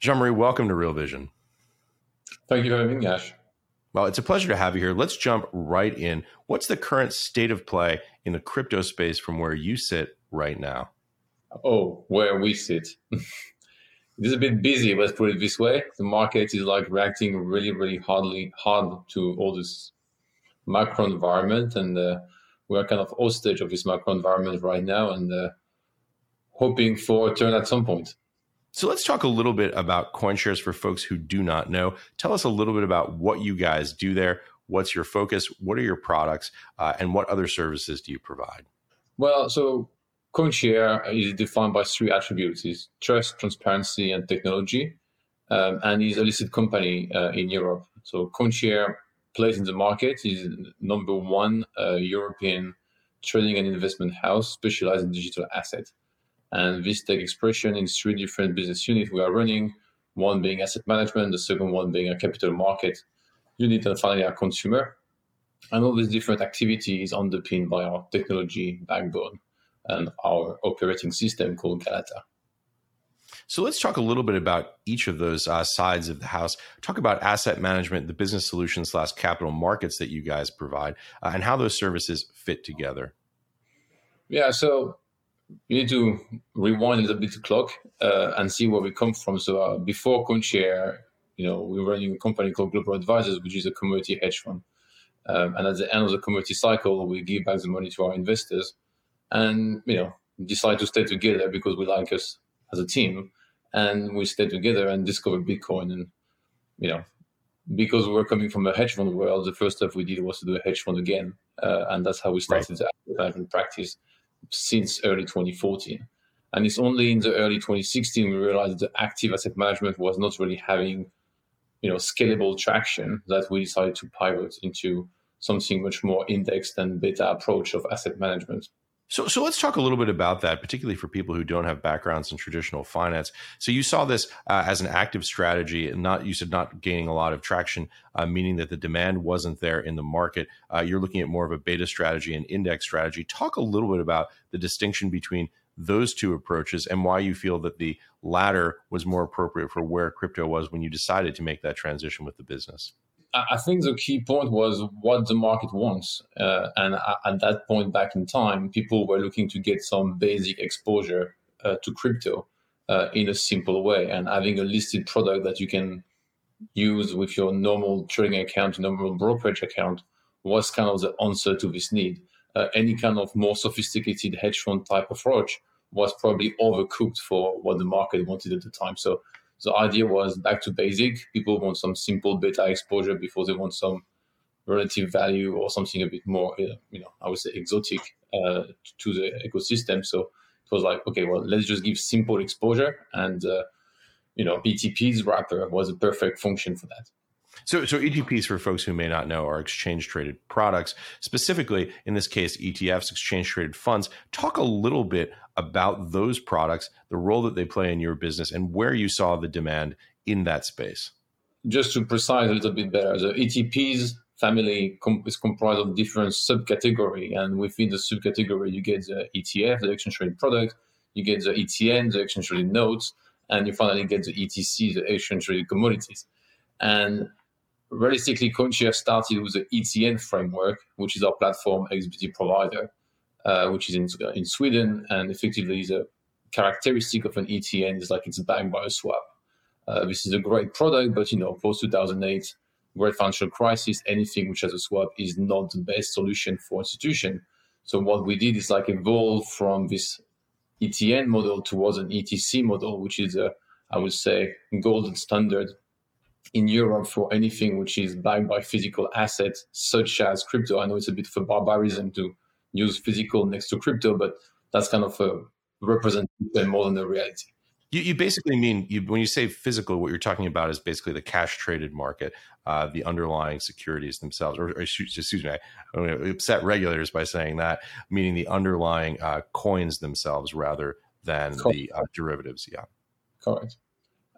Jean Marie, welcome to Real Vision. Thank you for having me, Ash. Well, it's a pleasure to have you here. Let's jump right in. What's the current state of play in the crypto space from where you sit right now? Oh, where we sit. it is a bit busy, let's put it this way. The market is like reacting really, really hardly hard to all this macro environment, and uh, we are kind of hostage of this macro environment right now, and uh, hoping for a turn at some point. So let's talk a little bit about CoinShares for folks who do not know. Tell us a little bit about what you guys do there. What's your focus? What are your products? Uh, and what other services do you provide? Well, so CoinShare is defined by three attributes: is trust, transparency, and technology, um, and is a listed company uh, in Europe. So CoinShare plays in the market is number one uh, European trading and investment house specialized in digital assets. And this take expression in three different business units we are running, one being asset management, the second one being a capital market unit, and finally our consumer. And all these different activities underpinned by our technology backbone and our operating system called Galata. So let's talk a little bit about each of those uh, sides of the house. Talk about asset management, the business solutions slash capital markets that you guys provide, uh, and how those services fit together. Yeah, so you need to rewind a little bit the clock uh, and see where we come from. So uh, before CoinShare, you know, we were running a company called Global Advisors, which is a commodity hedge fund. Um, and at the end of the commodity cycle, we give back the money to our investors, and you know, decide to stay together because we like us as a team, and we stay together and discover Bitcoin. And you know, because we were coming from a hedge fund world, the first stuff we did was to do a hedge fund again, uh, and that's how we started right. the management practice since early 2014. And it's only in the early 2016 we realized that active asset management was not really having, you know, scalable traction that we decided to pivot into something much more indexed and beta approach of asset management. So, so let's talk a little bit about that, particularly for people who don't have backgrounds in traditional finance. So, you saw this uh, as an active strategy, and not you said not gaining a lot of traction, uh, meaning that the demand wasn't there in the market. Uh, you're looking at more of a beta strategy and index strategy. Talk a little bit about the distinction between those two approaches and why you feel that the latter was more appropriate for where crypto was when you decided to make that transition with the business. I think the key point was what the market wants. Uh, and at that point back in time, people were looking to get some basic exposure uh, to crypto uh, in a simple way. And having a listed product that you can use with your normal trading account, normal brokerage account, was kind of the answer to this need. Uh, any kind of more sophisticated hedge fund type approach was probably overcooked for what the market wanted at the time. So the idea was back to basic. People want some simple beta exposure before they want some relative value or something a bit more, you know, I would say exotic uh, to the ecosystem. So it was like, okay, well, let's just give simple exposure, and uh, you know, ETP's wrapper was a perfect function for that. So, so ETPs, for folks who may not know, are exchange traded products. Specifically, in this case, ETFs, exchange traded funds. Talk a little bit about those products, the role that they play in your business, and where you saw the demand in that space. Just to precise a little bit better, the ETPs family is comprised of different subcategory, and within the subcategory, you get the ETF, the exchange traded product, you get the ETN, the exchange traded notes, and you finally get the ETC, the exchange traded commodities. And realistically, CoinShare started with the ETN framework, which is our platform XBT provider, uh, which is in, in Sweden. And effectively, the characteristic of an ETN is like it's backed by a swap. Uh, this is a great product, but you know, post 2008, great financial crisis, anything which has a swap is not the best solution for institution. So what we did is like evolve from this ETN model towards an ETC model, which is a, I would say, golden standard in Europe for anything which is backed by physical assets such as crypto. I know it's a bit of a barbarism to use physical next to crypto, but that's kind of a representation more than a reality. You, you basically mean you, when you say physical, what you're talking about is basically the cash traded market, uh, the underlying securities themselves. Or, or excuse me, I'm going to upset regulators by saying that, meaning the underlying uh, coins themselves rather than Correct. the uh, derivatives. Yeah, correct.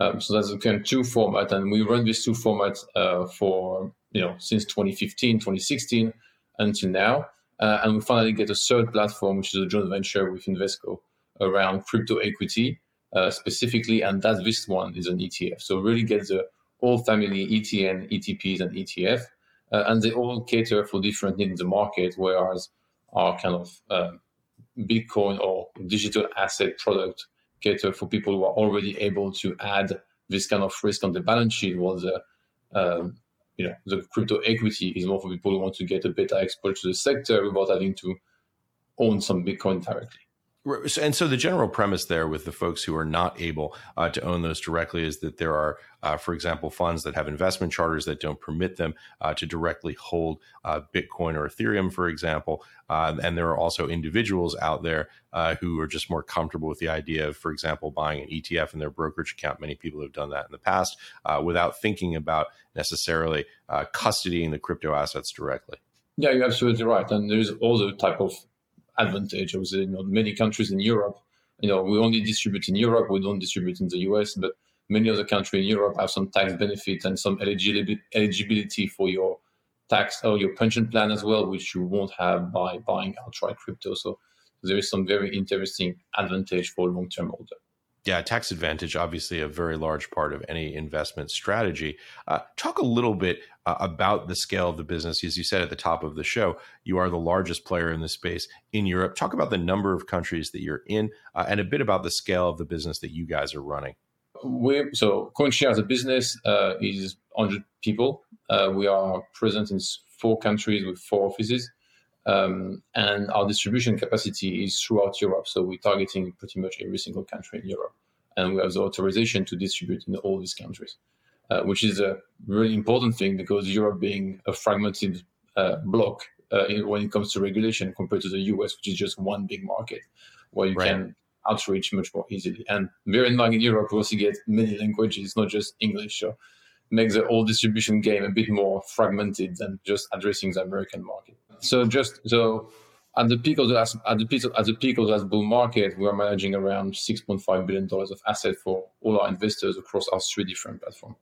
Um, so that's kind of two formats, and we run these two formats uh, for you know since 2015, 2016 until now, uh, and we finally get a third platform, which is a joint venture with Invesco around crypto equity uh, specifically, and that this one is an ETF. So really get the whole family ETN, ETPs, and ETF, uh, and they all cater for different needs in the market, whereas our kind of uh, Bitcoin or digital asset product cater for people who are already able to add this kind of risk on the balance sheet, while the um, you know the crypto equity is more for people who want to get a better exposure to the sector without having to own some Bitcoin directly. And so the general premise there with the folks who are not able uh, to own those directly is that there are, uh, for example, funds that have investment charters that don't permit them uh, to directly hold uh, Bitcoin or Ethereum, for example. Uh, and there are also individuals out there uh, who are just more comfortable with the idea of, for example, buying an ETF in their brokerage account. Many people have done that in the past without thinking about necessarily custodying the crypto assets directly. Yeah, you're absolutely right. And there's all the type of advantage. I you know, many countries in Europe. You know, we only distribute in Europe. We don't distribute in the US, but many other countries in Europe have some tax benefit and some eligibility for your tax or your pension plan as well, which you won't have by buying outright crypto. So there is some very interesting advantage for long-term holder. Yeah, tax advantage, obviously a very large part of any investment strategy. Uh, talk a little bit uh, about the scale of the business. As you said at the top of the show, you are the largest player in the space in Europe. Talk about the number of countries that you're in uh, and a bit about the scale of the business that you guys are running. We, so, CoinShare as a business uh, is 100 people. Uh, we are present in four countries with four offices. Um, and our distribution capacity is throughout Europe. So we're targeting pretty much every single country in Europe. And we have the authorization to distribute in all these countries, uh, which is a really important thing because Europe being a fragmented uh, block uh, in, when it comes to regulation compared to the US, which is just one big market where you right. can outreach much more easily. And bear in mind, in Europe, we also get many languages, not just English. So makes the whole distribution game a bit more fragmented than just addressing the American market. So just so at the peak of the at the peak of, at the peak of that bull market, we are managing around six point five billion dollars of asset for all our investors across our three different platforms.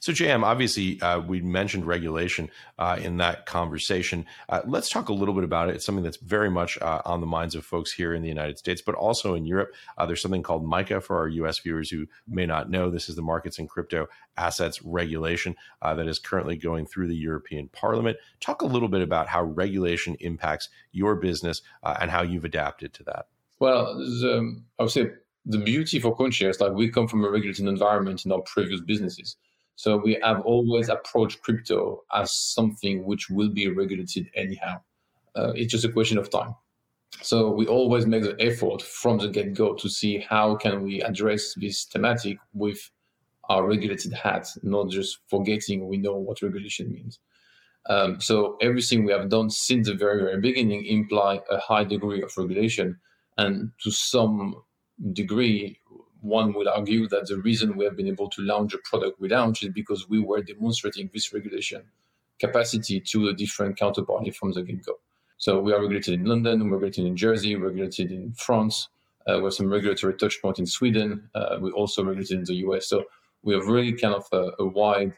So, JM, obviously, uh, we mentioned regulation uh, in that conversation. Uh, let's talk a little bit about it. It's something that's very much uh, on the minds of folks here in the United States, but also in Europe. Uh, there's something called MiCA for our US viewers who may not know. This is the Markets and Crypto Assets Regulation uh, that is currently going through the European Parliament. Talk a little bit about how regulation impacts your business and how you've adapted to that. Well, the, I would say the beauty for CoinShare is like we come from a regulated environment in our previous businesses. So we have always approached crypto as something which will be regulated anyhow. Uh, it's just a question of time. So we always make the effort from the get-go to see how can we address this thematic with our regulated hat, not just forgetting we know what regulation means. Um, so everything we have done since the very, very beginning imply a high degree of regulation, and to some degree, one would argue that the reason we have been able to launch a product we launched is because we were demonstrating this regulation capacity to a different counterparty from the get-go. So we are regulated in London, we're regulated in Jersey, we're regulated in France, uh, we have some regulatory touchpoint in Sweden, uh, we're also regulated in the US. So we have really kind of a, a wide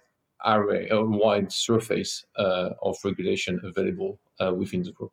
array, a wide surface uh, of regulation available uh, within the group.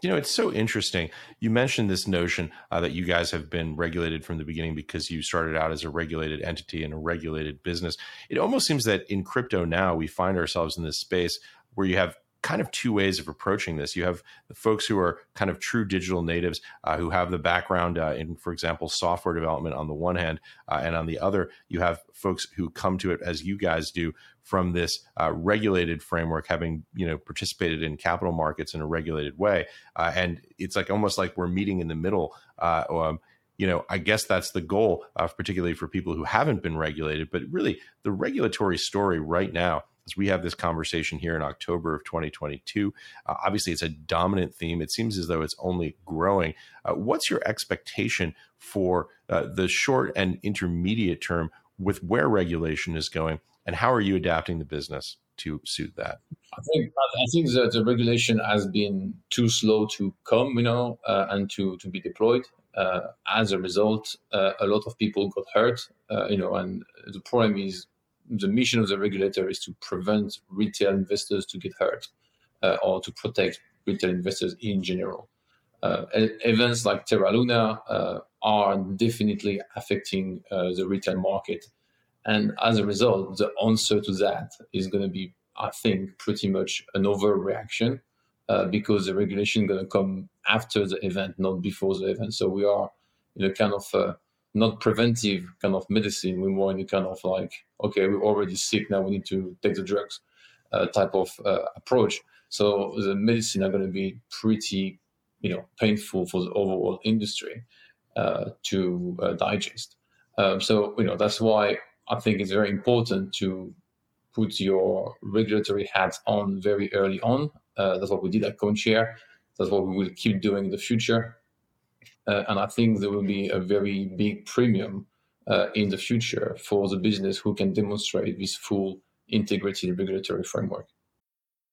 You know, it's so interesting. You mentioned this notion uh, that you guys have been regulated from the beginning because you started out as a regulated entity and a regulated business. It almost seems that in crypto now, we find ourselves in this space where you have kind of two ways of approaching this. You have the folks who are kind of true digital natives uh, who have the background uh, in, for example, software development on the one hand, uh, and on the other, you have folks who come to it as you guys do from this uh, regulated framework, having you know participated in capital markets in a regulated way, uh, and it's like almost like we're meeting in the middle. Uh, um, you know, I guess that's the goal, particularly for people who haven't been regulated. But really, the regulatory story right now as we have this conversation here in October of 2022. Uh, obviously, it's a dominant theme. It seems as though it's only growing. Uh, what's your expectation for uh, the short and intermediate term with where regulation is going, and how are you adapting the business to suit that? I think I think that the regulation has been too slow to come, you know, uh, and to to be deployed. Uh, as a result, uh, a lot of people got hurt, uh, you know, and the problem is the mission of the regulator is to prevent retail investors to get hurt uh, or to protect retail investors in general. Uh, events like Terra Luna uh, are definitely affecting uh, the retail market. And as a result, the answer to that is going to be, I think, pretty much an overreaction uh, because the regulation is going to come after the event, not before the event. So we are in a kind of uh, not preventive kind of medicine. We're more in kind of like, okay, we're already sick now. We need to take the drugs uh, type of uh, approach. So the medicine are going to be pretty, you know, painful for the overall industry uh, to uh, digest. Um, so you know that's why I think it's very important to put your regulatory hats on very early on. Uh, that's what we did at CoinShare. That's what we will keep doing in the future. Uh, and I think there will be a very big premium uh, in the future for the business who can demonstrate this full integrated regulatory framework.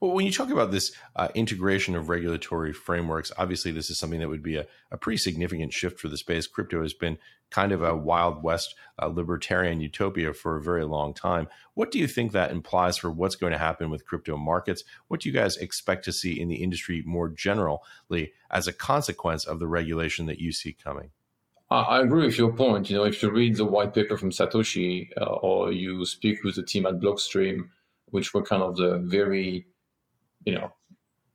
Well, when you talk about this uh, integration of regulatory frameworks, obviously this is something that would be a, a, pretty significant shift for the space. Crypto has been kind of a wild west uh, libertarian utopia for a very long time. What do you think that implies for what's going to happen with crypto markets? What do you guys expect to see in the industry more generally as a consequence of the regulation that you see coming? I agree with your point. You know, if you read the white paper from Satoshi uh, or you speak with the team at Blockstream, which were kind of the very, you know,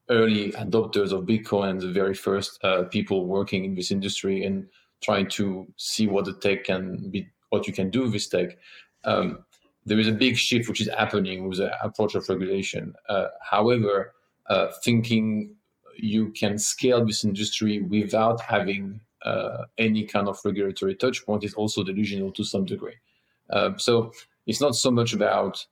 early adopters of Bitcoin, the very first uh, people working in this industry and trying to see what the tech can be, what you can do with tech. Um, there is a big shift which is happening with the approach of regulation. Uh, however, uh, thinking you can scale this industry without having uh, any kind of regulatory touch point is also delusional to some degree. Uh, so it's not so much about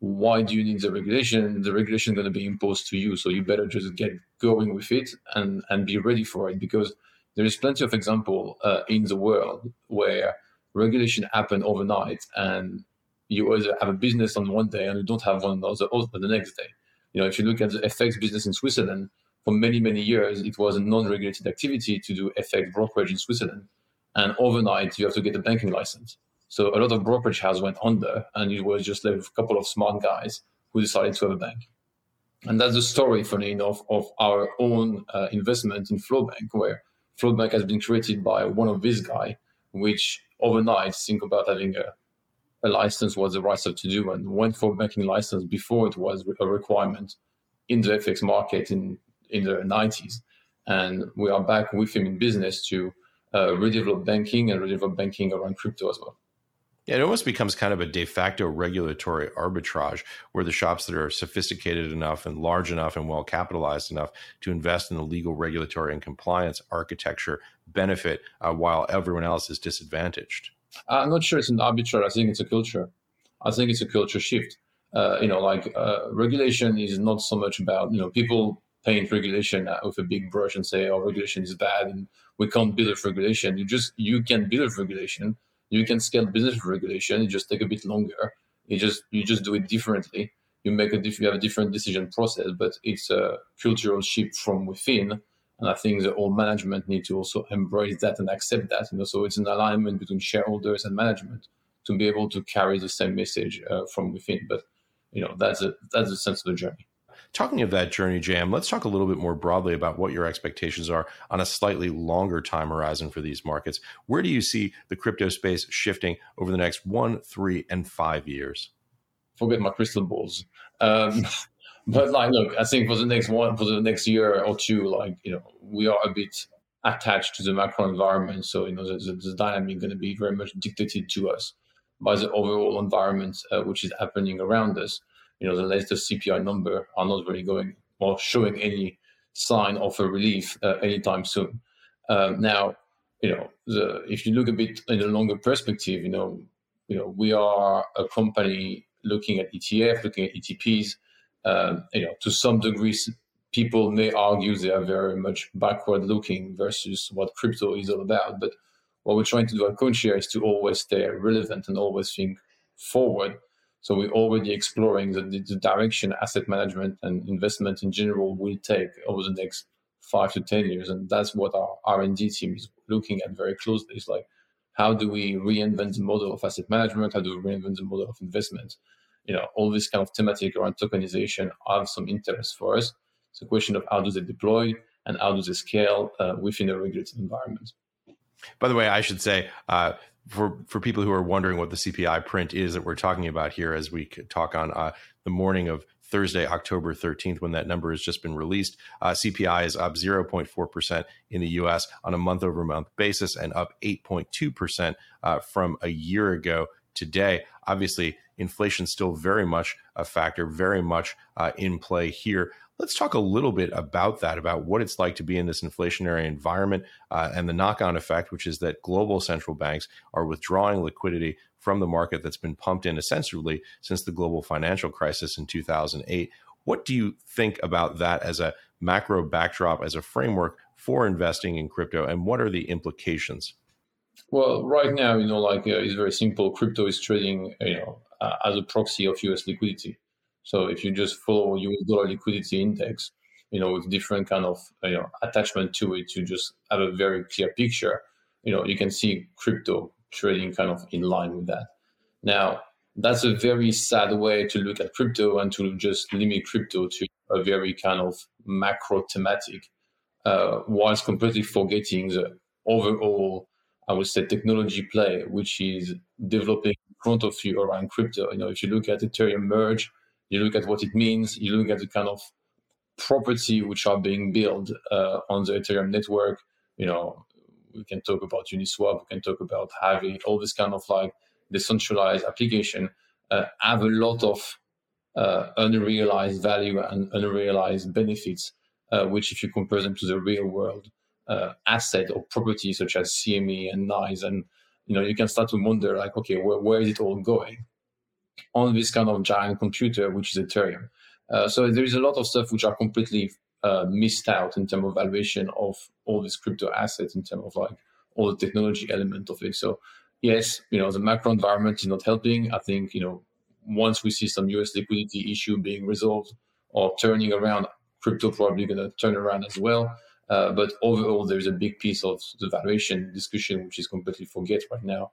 why do you need the regulation? The regulation is going to be imposed to you, so you better just get going with it and and be ready for it because there is plenty of example uh, in the world where regulation happen overnight and you either have a business on one day and you don't have one on the, the next day. You know, if you look at the FX business in Switzerland, for many many years it was a non-regulated activity to do FX brokerage in Switzerland, and overnight you have to get a banking license. So a lot of brokerage houses went under, and it was just like a couple of smart guys who decided to have a bank. And that's the story, funny enough, of our own uh, investment in Flowbank, where Flowbank has been created by one of these guys, which overnight think about having a, a license was the right stuff to do and went for banking license before it was a requirement in the FX market in, in the 90s. And we are back with him in business to uh, redevelop banking and redevelop banking around crypto as well. Yeah, it almost becomes kind of a de facto regulatory arbitrage where the shops that are sophisticated enough and large enough and well capitalized enough to invest in the legal, regulatory, and compliance architecture benefit uh, while everyone else is disadvantaged. I'm not sure it's an arbitrage. I think it's a culture. I think it's a culture shift. Uh, you know, like uh, regulation is not so much about, you know, people paint regulation with a big brush and say, oh, regulation is bad and we can't build a regulation. You just, you can build a regulation you can scale business regulation. It just take a bit longer. You just you just do it differently. You make a diff- you have a different decision process, but it's a cultural shift from within. And I think the whole management need to also embrace that and accept that. You know, so it's an alignment between shareholders and management to be able to carry the same message uh, from within. But you know, that's a that's the sense of the journey. Talking of that journey, JM, let's talk a little bit more broadly about what your expectations are on a slightly longer time horizon for these markets. Where do you see the crypto space shifting over the next one, three, and five years? forget my crystal balls. Um, but like, look, I think for the next one, for the next year or two, like you know, we are a bit attached to the macro environment. So you know, the, the, the dynamic going to be very much dictated to us by the overall environment uh, which is happening around us. You know, the latest CPI number are not really going or showing any sign of a relief uh, anytime soon. Um, now, you know, the, if you look a bit in a longer perspective, you know, you know, we are a company looking at ETF, looking at ETPs. Um, you know, to some degree, people may argue they are very much backward looking versus what crypto is all about. But what we're trying to do at CoinShare is to always stay relevant and always think forward. So we're already exploring the, the direction asset management and investment in general will take over the next five to ten years, and that's what our R and D team is looking at very closely. It's like how do we reinvent the model of asset management? How do we reinvent the model of investment? You know, all this kind of thematic around tokenization have some interest for us. It's a question of how do they deploy and how do they scale uh, within a regulated environment. By the way, I should say uh, for for people who are wondering what the CPI print is that we're talking about here, as we talk on uh, the morning of Thursday, October 13th, when that number has just been released. Uh, CPI is up 0.4% in the US on a month over month basis and up 8.2% uh, from a year ago today. Obviously, inflation still very much a factor, very much uh, in play here. Let's talk a little bit about that, about what it's like to be in this inflationary environment uh, and the knock on effect, which is that global central banks are withdrawing liquidity from the market that's been pumped in essentially since the global financial crisis in 2008. What do you think about that as a macro backdrop, as a framework for investing in crypto, and what are the implications? Well, right now, you know, like uh, it's very simple. Crypto is trading, you know, as a proxy of US liquidity. So if you just follow US dollar liquidity index, you know, with different kind of you know attachment to it, you just have a very clear picture. You know, you can see crypto trading kind of in line with that. Now, that's a very sad way to look at crypto and to just limit crypto to a very kind of macro thematic, uh, whilst completely forgetting the overall, I would say, technology play, which is developing in front of you around crypto. You know, if you look at Ethereum merge, you look at what it means, you look at the kind of property which are being built uh, on the Ethereum network. You know, we can talk about Uniswap, we can talk about having all this kind of like decentralized application uh, have a lot of uh, unrealized value and unrealized benefits, uh, which if you compare them to the real world uh, asset or property such as CME and NYSE, and you know you can start to wonder like, okay, where, where is it all going? on this kind of giant computer, which is Ethereum. Uh, so there is a lot of stuff which are completely uh, missed out in terms of valuation of all these crypto assets, in terms of like all the technology element of it. So yes, you know the macro environment is not helping. I think you know once we see some US liquidity issue being resolved or turning around, crypto probably going to turn around as well. Uh, but overall, there's a big piece of the valuation discussion which is completely forget right now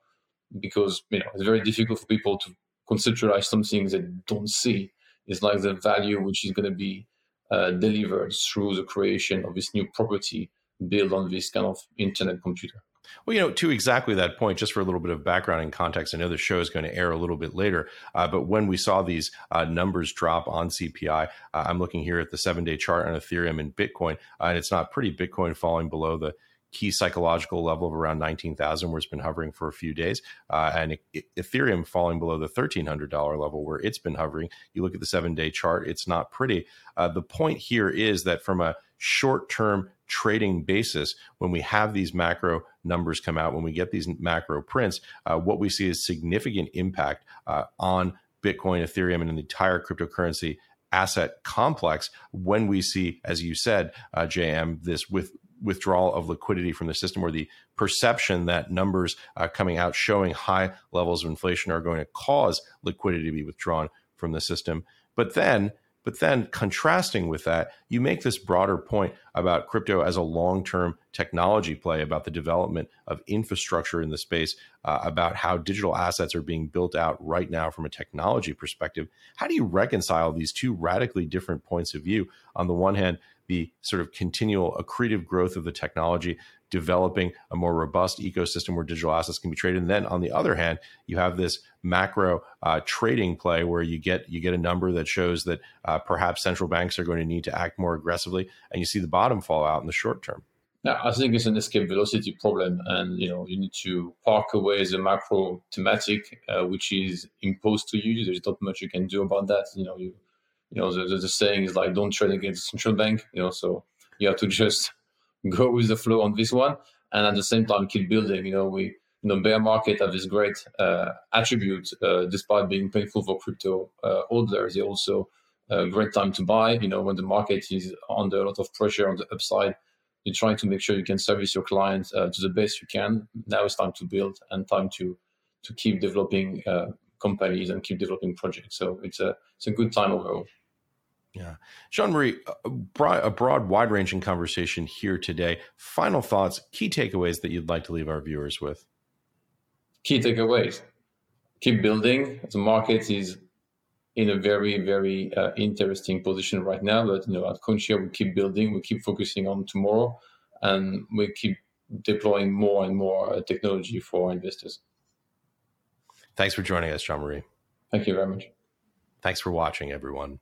because you know it's very difficult for people to conceptualize something they don't see is like the value which is going to be uh, delivered through the creation of this new property built on this kind of internet computer. Well, you know, to exactly that point, just for a little bit of background and context, I know the show is going to air a little bit later, uh, but when we saw these uh, numbers drop on CPI, uh, I'm looking here at the seven day chart on Ethereum and Bitcoin, uh, and it's not pretty. Bitcoin falling below the key psychological level of around 19,000 where it's been hovering for a few days uh, and Ethereum falling below the $1,300 level where it's been hovering. You look at the seven day chart, it's not pretty. Uh, the point here is that from a short term trading basis, when we have these macro numbers come out, when we get these macro prints, uh, what we see is significant impact uh, on Bitcoin, Ethereum, and the entire cryptocurrency asset complex when we see, as you said, uh, JM, this with withdrawal of liquidity from the system or the perception that numbers uh, coming out showing high levels of inflation are going to cause liquidity to be withdrawn from the system. But then, but then contrasting with that, you make this broader point about crypto as a long term technology play, about the development of infrastructure in the space, uh, about how digital assets are being built out right now from a technology perspective. How do you reconcile these two radically different points of view? On the one hand, the sort of continual accretive growth of the technology developing a more robust ecosystem where digital assets can be traded. And then on the other hand, you have this macro uh, trading play where you get you get a number that shows that uh, perhaps central banks are going to need to act more aggressively, and you see the bottom fall out in the short term. Yeah, I think it's an escape velocity problem, and you know you need to park away the macro thematic, uh, which is imposed to you. There's not much you can do about that. You know, you you know the, the, the saying is like don't trade against the central bank. You know, so you have to just go with the flow on this one, and at the same time keep building. You know, we you know bear market have this great uh, attribute, uh, despite being painful for crypto uh, holders. They also a great time to buy. You know, when the market is under a lot of pressure on the upside you're trying to make sure you can service your clients uh, to the best you can. Now it's time to build and time to to keep developing uh, companies and keep developing projects. So it's a it's a good time overall. Yeah, Jean Marie, a broad, broad, wide ranging conversation here today. Final thoughts, key takeaways that you'd like to leave our viewers with. Key takeaways: keep building. The market is in a very very uh, interesting position right now. But you know, at CoinShare we keep building, we keep focusing on tomorrow, and we keep deploying more and more uh, technology for investors. Thanks for joining us, Jean Marie. Thank you very much. Thanks for watching, everyone.